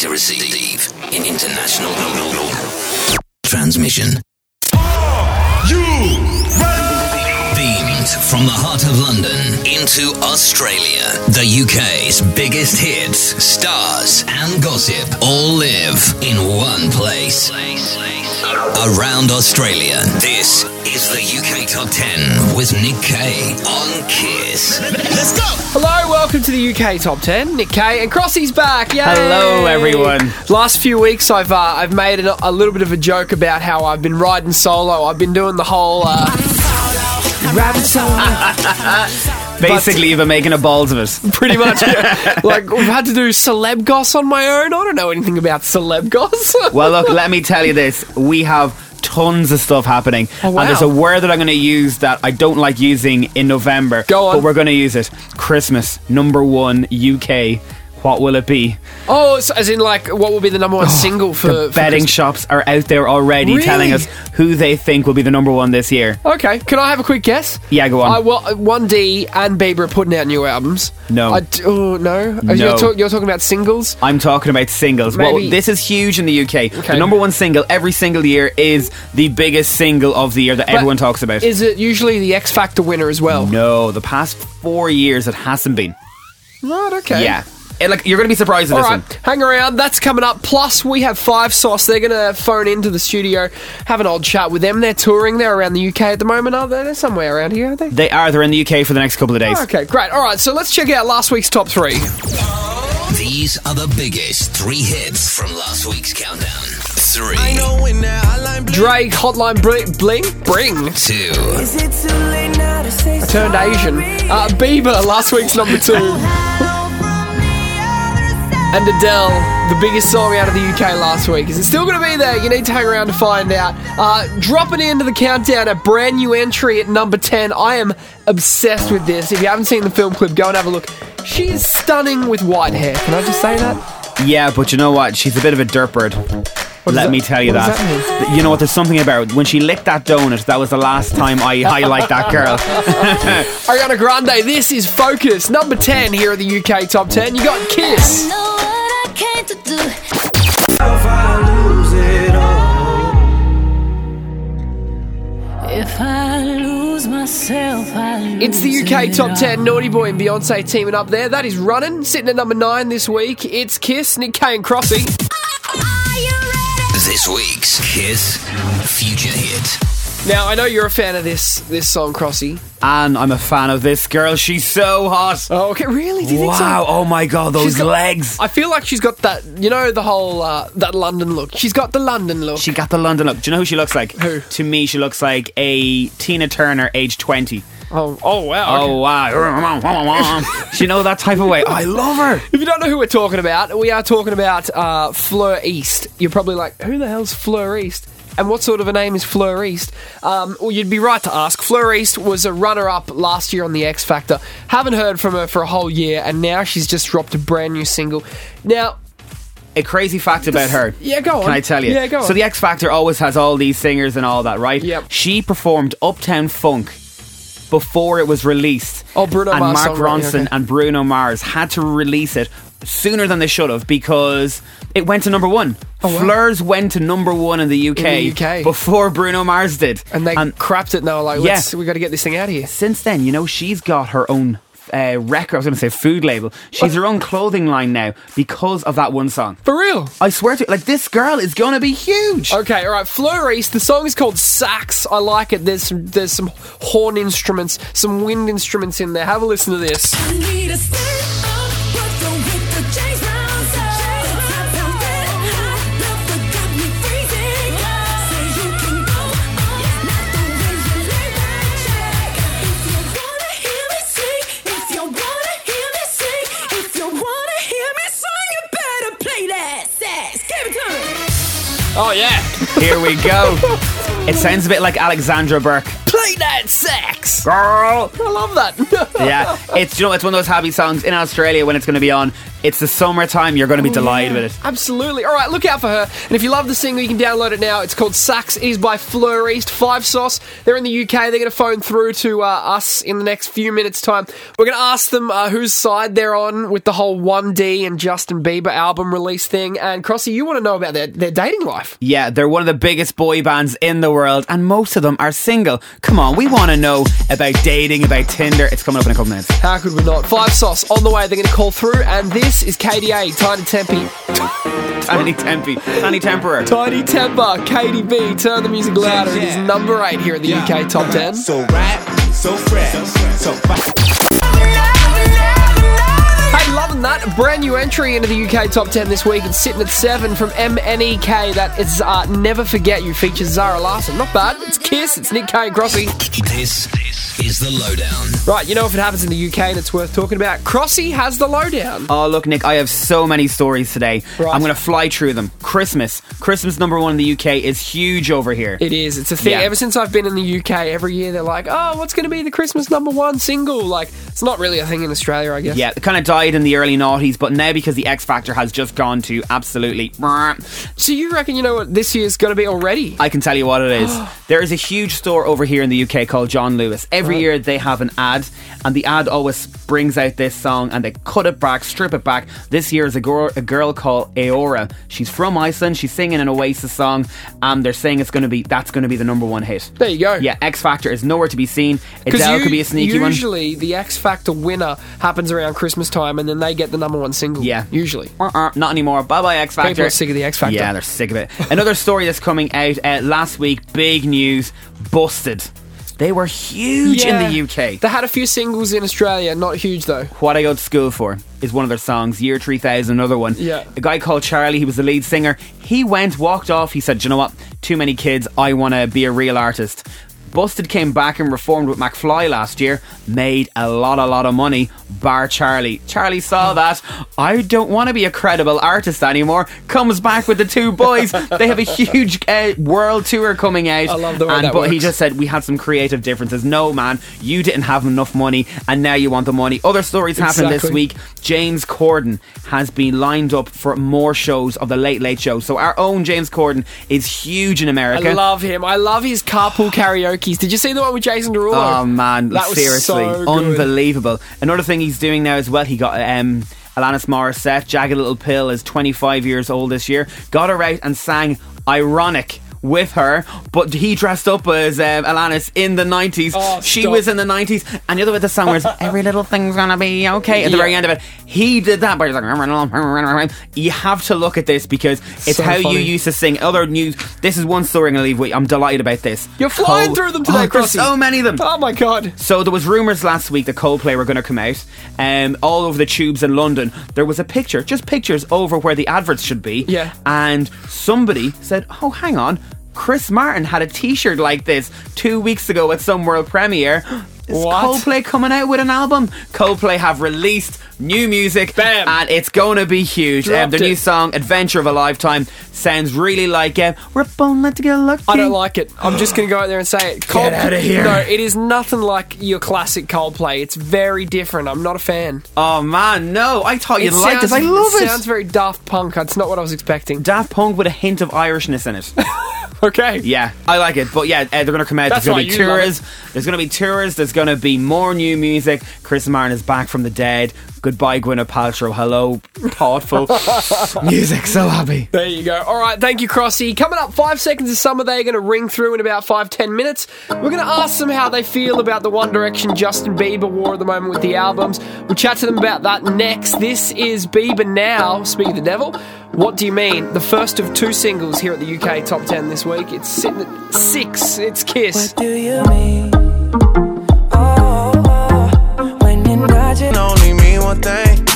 to receive in international transmission. Beamed from the heart of London into Australia. The UK's biggest hits, stars, and gossip all live in one place. Around Australia, this is the UK Top 10 with Nick Kay on Kiss. Let's go! Hello, welcome to the UK Top 10. Nick Kay and Crossy's back. Yay! Hello, everyone. Last few weeks, I've uh, I've made a, a little bit of a joke about how I've been riding solo. I've been doing the whole uh, riding solo. Basically, you've been making a balls of us. Pretty much, yeah. like we've had to do celeb goss on my own. I don't know anything about celeb goss. Well, look, let me tell you this. We have tons of stuff happening. Oh, wow. And there's a word that I'm going to use that I don't like using in November. Go on. But we're going to use it. Christmas, number one, UK. What will it be? oh, so as in like, what will be the number one single for the for betting shops are out there already Really? telling us who they think will be the number one this year. Okay, can I have a quick guess? Yeah, go on. Uh, well, One D and Bieber are putting out new albums. No. I d- oh no. No. You're, talk- you're talking about singles. I'm talking about singles. Well, Maybe- this is huge in the UK. Okay. The number one single every single year is the biggest single of the year that everyone talks about. Is it usually the X Factor winner as well? No, the past four years it hasn't been. Right. Okay. Yeah. It, like you're gonna be surprised at All this right, one. hang around. That's coming up. Plus, we have Five Sauce. They're going to phone into the studio, have an old chat with them. They're touring. They're around the UK at the moment, are they? They're somewhere around here, aren't they? They are. They're in the UK for the next couple of days. Okay, great. All right, so let's check out last week's top three. These are the biggest three hits from last week's countdown. Three, Drake, Hotline Bling, Bling, Bring. two, I Turned Asian. Uh, Bieber, last week's number two. And Adele, the biggest song out of the UK last week. Is it still going to be there? You need to hang around to find out. Uh, dropping into the countdown, a brand new entry at number 10. I am obsessed with this. If you haven't seen the film clip, go and have a look. She is stunning with white hair. Can I just say that? Yeah, but you know what? She's a bit of a dirtbird. Does Let that- me tell you what that. that You know what? There's something about when she licked that donut. That was the last time I highlight that girl. Ariana Grande, this is Focus. Number 10 here at the UK Top 10. You got Kiss. know what I came to do. If I lose myself, I lose It's the UK it Top 10. Naughty Boy and Beyonce teaming up there. That is running. Sitting at number 9 this week. It's Kiss, Nick K and Crossy. This week's Kiss Future Hit. Now, I know you're a fan of this this song, Crossy. And I'm a fan of this girl. She's so hot. Oh, okay. Really? Do you think so? Wow! Oh my god, those got- legs. I feel like she's got that, you know, the whole, uh, that London look. She's got the London look. She got the London look. Do you know who she looks like? Who? To me, she looks like a Tina Turner, age 20. Oh, oh, wow. Oh wow! she know that type of way. I love her. If you don't know who we're talking about, we are talking about uh, Fleur East. You're probably like, who the hell's Fleur East? And what sort of a name is Fleur East? Um, well, you'd be right to ask. Fleur East was a runner up last year on the X Factor. Haven't heard from her for a whole year, and now she's just dropped a brand new single. Now, A crazy fact about her. yeah, go on. Can I tell you? Yeah, go on. So the X Factor always has all these singers and all that, right? Yep. She performed Uptown Funk before it was released. Oh, Bruno and Mars Mark right, Ronson okay. and Bruno Mars had to release it sooner than they should have because it went to number one. Oh, wow. Fleurs went to number one in the UK, In the UK. before Bruno Mars did. and they crapped it now. they were like, Yeah. We got to get this thing out of here. since then, you know, she's got her own uh, record. I was going to say food label. She's her own clothing line now because of that one song. For real. I swear to you, like this girl is going to be huge. Okay, all right. Fleur East. The song is called Sax. I like it. There's some there's some horn instruments, some wind instruments in there. Have a listen to this. Oh yeah. Here we go. It sounds a bit like Alexandra Burke. Play that sax. Girl. I love that. Yeah, it's you know it's one of those happy songs in Australia when it's going to be on. It's the summertime. You're going to be delighted with it. Absolutely. All right, look out for her. And if you love the single, you can download it now. It's called Sax. It is by Fleur East. Five Sauce. They're in the UK. They're going to phone through to uh, us in the next few minutes' time. We're going to ask them uh, whose side they're on with the whole 1D and Justin Bieber album release thing. And Crossy, you want to know about their, their dating life. Yeah, they're one of the biggest boy bands in the world, and most of them are single. Come on, we want to know about dating, about Tinder. It's coming up in a couple minutes. How could we not? Five Sauce on the way. They're going to call through. And this is KDA, Tiny Tempe. Tiny Tempe, Tiny Temperer. Tinie Tempah, KDB. Turn the music louder. It is number eight here in the UK Top 10. So rap, so fresh, so Hey, loving that. Brand new entry into the UK Top 10 this week. It's sitting at 7 from MNEK. That is uh, Never Forget You features Zara Larsson. Not bad. It's Kiss. It's Nick K and Crossy. This is the lowdown. Right, you know if it happens in the UK and it's worth talking about, Crossy has the lowdown. Oh, look, Nick, I have so many stories today. Right. I'm going to fly through them. Christmas. Christmas number one in the UK is huge over here. It is. It's a thing. Yeah. Ever since I've been in the UK, every year they're like, oh, what's going to be the Christmas number one single? Like, it's not really a thing in Australia, I guess. Yeah, it kind of died in the early noughties, but now because the X Factor has just gone to absolutely. So you reckon, you know what this year's going to be already? I can tell you what it is. there is a huge store over here in the UK called John Lewis. Every Right. year they have an ad, and the ad always brings out this song and they cut it back, strip it back. This year is a girl, a girl called Aurora. She's from Iceland. She's singing an Oasis song, and they're saying it's going to be that's going to be the number one hit. There you go. Yeah, X Factor is nowhere to be seen. Adele could be a sneaky one. usually the X Factor winner happens around Christmas time, and then they get the number one single. Yeah. usually. Uh-uh, not anymore. Bye bye X Factor. People are sick of the X Factor. Yeah, they're sick of it. Another story that's coming out uh, last week. Big news. Busted. They were huge in the UK. They had a few singles in Australia, not huge though. What I Go to School For is one of their songs. Year 3000, another one. Yeah. A guy called Charlie, he was the lead singer. He went, walked off. He said, "Do you know what? Too many kids. I want to be a real artist. Busted came back and reformed with McFly last year, made a lot, a lot of money, bar Charlie. Charlie saw that. I don't want to be a credible artist anymore. Comes back with the two boys. they have a huge uh, world tour coming out. I love the way and, that But he just said, We had some creative differences. No, man, you didn't have enough money, and now you want the money. Other stories happened this week. James Corden has been lined up for more shows of the Late Late Show. So our own James Corden is huge in America. I love him. I love his carpool Did you see the one with Jason Derulo? Oh man, that was seriously, so good. unbelievable. Another thing he's doing now as well, he got um, Alanis Morissette, Jagged Little Pill, is 25 years old this year. Got her out and sang "Ironic." With her, but he dressed up as um, Alanis in the 90s. Oh, she stop. was in the 90s, and the other bit the song was "Every little thing's gonna be okay" at the Yeah. very end of it. He did that, but he's like, you have to look at this because it's So how you used to sing. Other news. This is one story I'm gonna leave with. I'm delighted about this. You're flying Cole- through them today, Oh, so many of them. Oh my god. So there was rumours last week that Coldplay were going to come out, um, all over the tubes in London. There was a picture, just pictures over where the adverts should be. Yeah. And somebody said, "Oh, hang on." Chris Martin had a T-shirt like this two weeks ago at some world premiere. Is What? Coldplay coming out with an album? Coldplay have released new music, Bam. and it's going to be huge. Um, their it. new song, "Adventure of a Lifetime," sounds really like uh, "We're born to get lucky." I don't like it. I'm just going to go out there and say it. Cold- outta here. No, it is nothing like your classic Coldplay. It's very different. I'm not a fan. Oh man, no! I thought you'd like this. I love it. Sounds very Daft Punk. That's not what I was expecting. Daft Punk with a hint of Irishness in it. Okay. yeah, I like it. But yeah, uh, they're going to come out. That's there's going to be tours. There's going to be tours. There's going to be more new music. Chris Martin is back from the dead. Goodbye, Gwyneth Paltrow. Hello, thoughtful music. So happy. There you go. All right, thank you, Crossy. Coming up, five seconds of summer. They're going to ring through in about five ten minutes. We're going to ask them how they feel about the One Direction Justin Bieber war at the moment with the albums. We'll chat to them about that next. This is Bieber now. Speak of the devil. What do you mean? The first of two singles here at the UK Top Ten this week. It's sitting at six. It's Kiss. do you mean? One thing.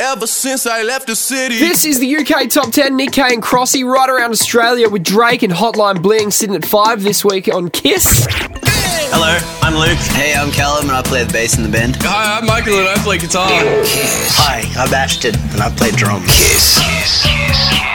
Ever since I left the city. This is the UK Top 10, Nick K and Crossy, right around Australia with Drake and Hotline Bling sitting at 5 this week on Kiss. Hello, I'm Luke. Hey, I'm Calum, and I play the bass in the band. Hi, I'm Michael and I play guitar. Kiss. Hi, I'm Ashton, and I play drums. Kiss. Hey,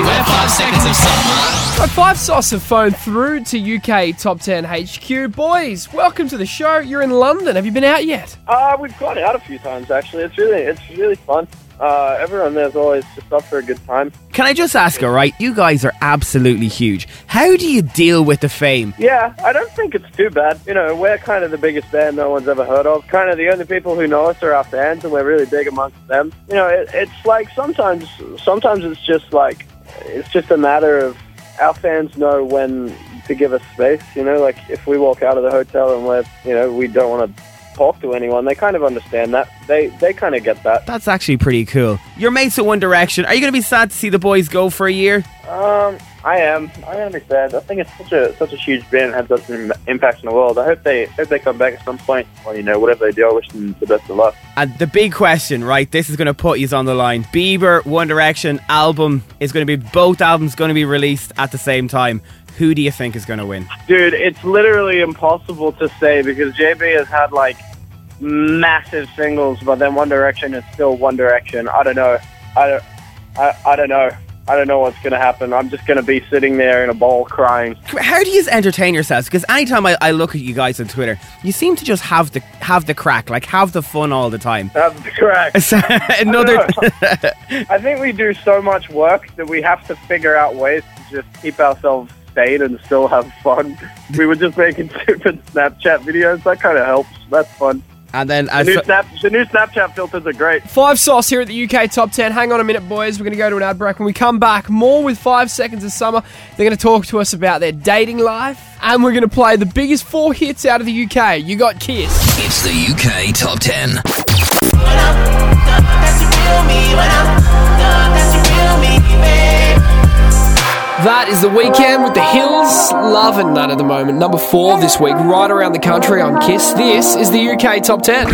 Hey, we're five seconds of summer. Got five sauce have phoned through to UK Top 10 HQ. Boys, welcome to the show. You're in London. Have you been out yet? Uh, we've gone out a few times actually. It's really it's really fun. Uh, everyone there's always just up for a good time. Can I just ask, all right? You guys are absolutely huge. How do you deal with the fame? Yeah, I don't think it's too bad. You know, we're kind of the biggest band no one's ever heard of. Kind of the only people who know us are our fans, and we're really big amongst them. You know, it, it's like sometimes sometimes it's just like it's just a matter of our fans know when to give us space. You know, like if we walk out of the hotel and we're you know we don't want to talk to anyone, they kind of understand that. They they kind of get that. That's actually pretty cool. Your mates at One Direction. Are you going to be sad to see the boys go for a year? Um, I am. I am sad. I think it's such a such a huge band and has such an impact in the world. I hope they hope they come back at some point. Well, you know, whatever they do, I wish them the best of luck. And the big question, right? This is going to put you on the line. Bieber, One Direction album is going to be both albums going to be released at the same time. Who do you think is going to win? Dude, it's literally impossible to say because JB has had like massive singles, but then One Direction is still One Direction. I don't know. I don't. I, I don't know. I don't know what's going to happen. I'm just going to be sitting there in a ball crying. How do you entertain yourselves? Because anytime I, I look at you guys on Twitter, you seem to just have the have the crack, like have the fun all the time. That's correct. So, Another. I think we do so much work that we have to figure out ways to just keep ourselves sane and still have fun. We were just making stupid Snapchat videos. That kind of helps. That's fun. And then The uh, new, Snap, the new Snapchat filters are great. Five sauce here at the UK Top 10. Hang on a minute, boys. We're going to go to an ad break. When we come back, more with five seconds of summer. They're going to talk to us about their dating life. And we're going to play the biggest four hits out of the UK. You got Kiss. It's the UK Top 10. That is the Weeknd with the Hills. Loving that at the moment. Number four this week, right around the country on Kiss. This is the UK Top 10.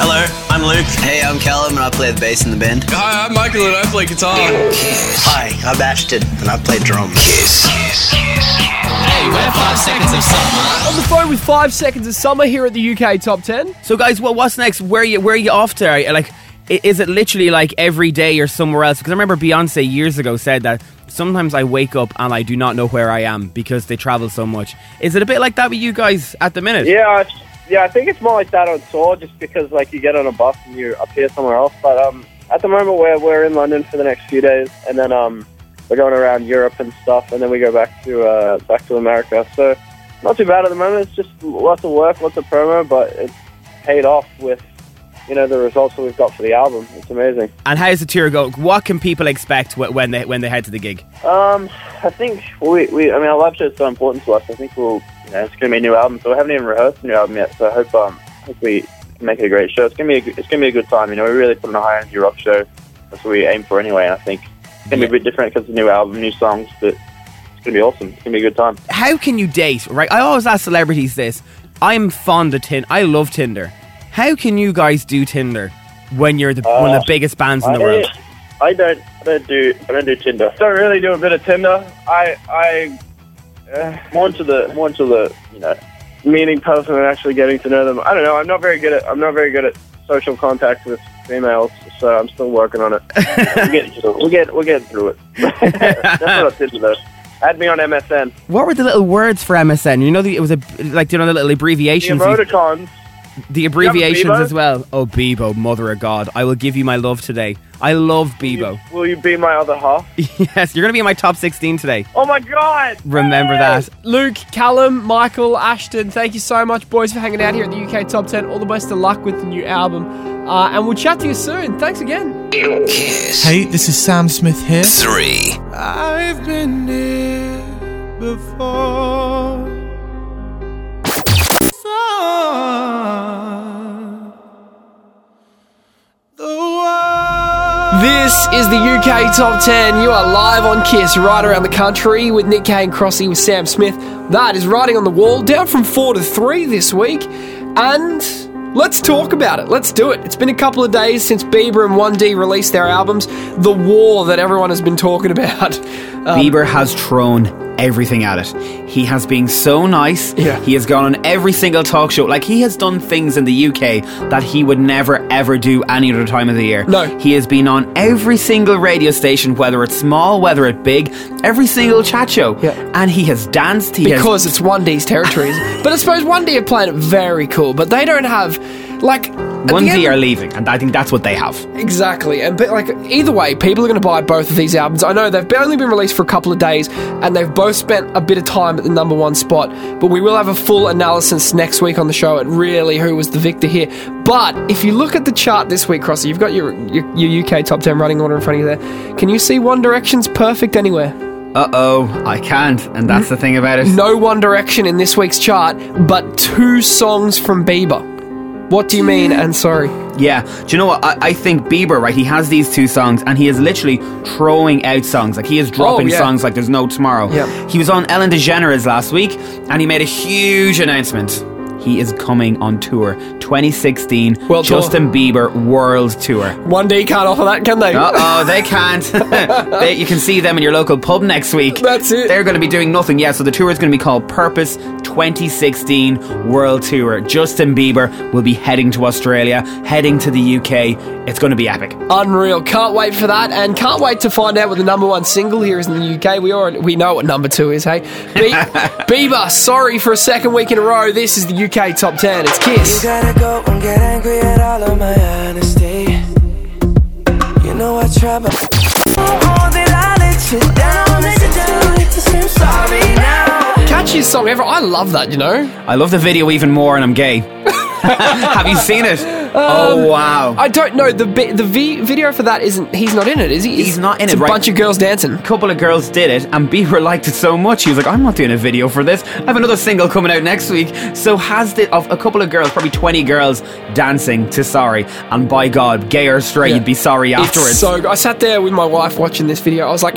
Hello, I'm Luke. Hey, I'm Calum, and I play the bass in the band. Hi, I'm Michael and I play guitar. Kiss. Hi, I'm Ashton, and I play drums. Kiss. Kiss. Hey, we're five seconds of summer. On the phone with five seconds of summer here at the UK Top 10. so, guys, well, what's next? Where are you where are you off to? Are you, like, i- is it literally like every day you're somewhere else? Because I remember Beyonce years ago said that sometimes I wake up and I do not know where I am because they travel so much. Is it a bit like that with you guys at the minute? Yeah, yeah. I think it's more like that on tour, just because like you get on a bus and you appear somewhere else. But um, at the moment, we're we're in London for the next few days, and then um, we're going around Europe and stuff, and then we go back to uh, back to America. So not too bad at the moment. It's just lots of work, lots of promo, but it's paid off with you know the results that we've got for the album. It's amazing. And how's the tour go? What can people expect when they when they head to the gig? Um, I think we, we I mean, our live show is so important to us. I think we'll, you know, it's going to be a new album, so we haven't even rehearsed the new album yet. So I hope, um, hope we make it a great show. It's going to be, a, it's going to be a good time. You know, we really put on a high energy rock show. That's what we aim for anyway. And I think it's going to be a bit different because it's a new album, new songs, but it's going to be awesome. It's going to be a good time. How can you date? Right, I always ask celebrities this. I'm fond of Tinder. I love Tinder. How can you guys do Tinder when you're the, one of the biggest bands in the world? I don't, I don't do, I don't do Tinder. Don't really do a bit of Tinder. I, I, uh, more into the, more into the, you know, meeting person and actually getting to know them. I don't know. I'm not very good at, I'm not very good at social contact with females, so I'm still working on it. we'll get, we'll get, we'll get through it. That's not a Tinder though. Add me on MSN. What were the little words for MSN? You know, the, it was a like you know the little The abbreviations. emoticons. The abbreviations as well. Oh, Bebo, mother of God, I will give you my love today. I love Bebo. Will you be my other half? yes, you're gonna be in my top 16 today. Oh my god! Remember that. Luke, Calum, Michael, Ashton, thank you so much, boys, for hanging out here at the UK Top 10. All the best of luck with the new album. Uh, and we'll chat to you soon. Thanks again. Kiss. Hey, this is Sam Smith here. Three. I've been here before. This is the UK Top 10. You are live on Kiss right around the country with Nick Kane Crossy with Sam Smith. That is writing on the wall, down from 4 to 3 this week. And let's talk about it. Let's do it. It's been a couple of days since Bieber and 1D released their albums. The war that everyone has been talking about. Um, Bieber has thrown everything at it. He has been so nice. Yeah. He has gone on every single talk show. Like he has done things in the UK that he would never ever do any other time of the year. No. He has been on every single radio station, whether it's small, whether it's big, every single chat show. Yeah. And he has danced. He has because it's One D's territories. but I suppose One D are playing it very cool, but they don't have like One D are leaving, and I think that's what they have. Exactly, and but like either way, people are going to buy both of these albums. I know they've only been released for a couple of days, and they've both spent a bit of time at the number one spot. But we will have a full analysis next week on the show at really who was the victor here. But if you look at the chart this week, Crossy, you've got your, your your UK top ten running order in front of you there. Can you see One Direction's perfect anywhere? Uh oh, I can't, and that's the thing about it. No One Direction in this week's chart, but two songs from Bieber. What do you mean? And sorry. Yeah, do you know what? I, I think Bieber, right? He has these two songs, and he is literally throwing out songs. Like he is oh, dropping Oh, yeah. songs like there's no tomorrow. Yeah. He was on Ellen DeGeneres last week, and he made a huge announcement. He is coming on tour, 2016 World tour. Justin Bieber World Tour. One D can't offer that, can they? Uh oh, they can't. they, you can see them in your local pub next week. That's it. They're going to be doing nothing. Yeah, so the tour is going to be called Purpose 2016 World Tour. Justin Bieber will be heading to Australia, heading to the UK. It's going to be epic. Unreal. Can't wait for that, and can't wait to find out what the number one single here is in the UK. We already we know what number two is. Hey, Be- Bieber. Sorry for a second week in a row. This is the UK top ten. It's You Kiss. gotta go and get angry at all of my honesty. You know I try, but oh, did I let you down? Let you down. Make you sorry now. Catchiest song ever. I love that. You know. I love the video even more, and I'm gay. Have you seen it? Oh um, wow! I don't know the bi- the v- video for that isn't. He's not in it, is he? He's It's- not in it's it, A right. bunch of girls dancing. A couple of girls did it, and Bieber liked it so much. He was like, "I'm not doing a video for this. I have another single coming out next week." So has the of a couple of girls, probably 20 girls, dancing to "Sorry." And by God, gay or straight, Yeah. you'd be sorry afterwards. It's so. good. I sat there with my wife watching this video. I was like,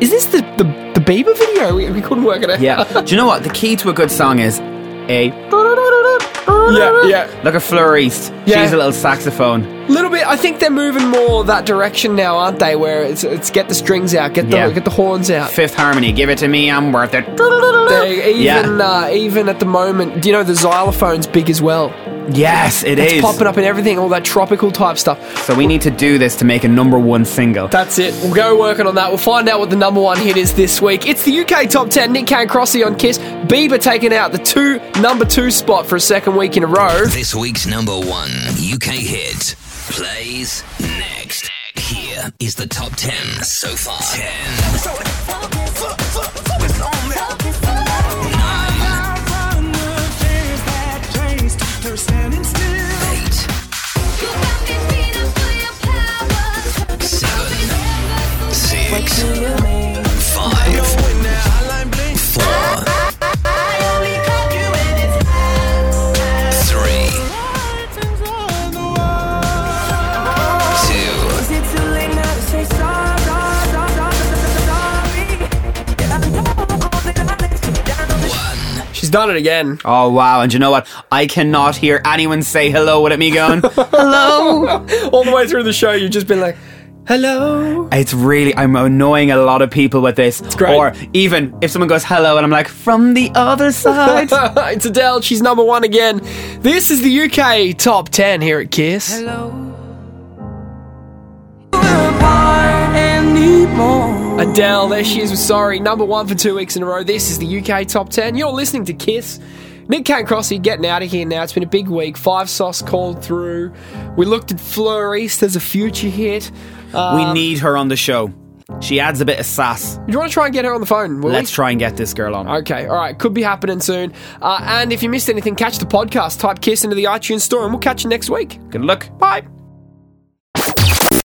"Is this the the, the Bieber video?" We, we couldn't work it out. yeah. Do you know what the key to a good song is? A yeah, yeah. like a Fleur East. Yeah. She's a little saxophone. little bit. I think they're moving more that direction now, aren't they? Where it's, it's get the strings out, get the Yeah. get the horns out. Fifth Harmony, give it to me, I'm worth it. They, even Yeah. uh, even at the moment, do you know the xylophone's big as well? Yes, it It's is. popping up in everything, all that tropical type stuff. So we need to do this to make a number one single. That's it. We'll go working on that. We'll find out what the number one hit is this week. It's the UK top ten. Nick Can Crossy on Kiss. Bieber taking out the two number two spot for a second week in a row. This week's number one UK hit plays next. Here is the top 10 so far. 10. Eight. Seven. Six. She's done it again. Oh wow! And you know what? I cannot hear anyone say hello without me going hello. All the way through the show, you've just been like, "Hello." It's really I'm annoying a lot of people with this. It's great. Or even if someone goes hello and I'm like from the other side. it's Adele. She's number one again. This is the UK top 10 here at Kiss. Adele, there she is with Sorry. Number one for two weeks in a row. This is the UK top 10. You're listening to Kiss. Nick Kane Crossy getting out of here now. It's been a big week. Five sauce called through. We looked at Fleur East as a future hit. Um, we need her on the show. She adds a bit of sass. Do you want to try and get her on the phone? Let's try and get this girl on. Okay, all right. Could be happening soon. Uh, and if you missed anything, catch the podcast. Type Kiss into the iTunes store and we'll catch you next week. Good luck. Bye.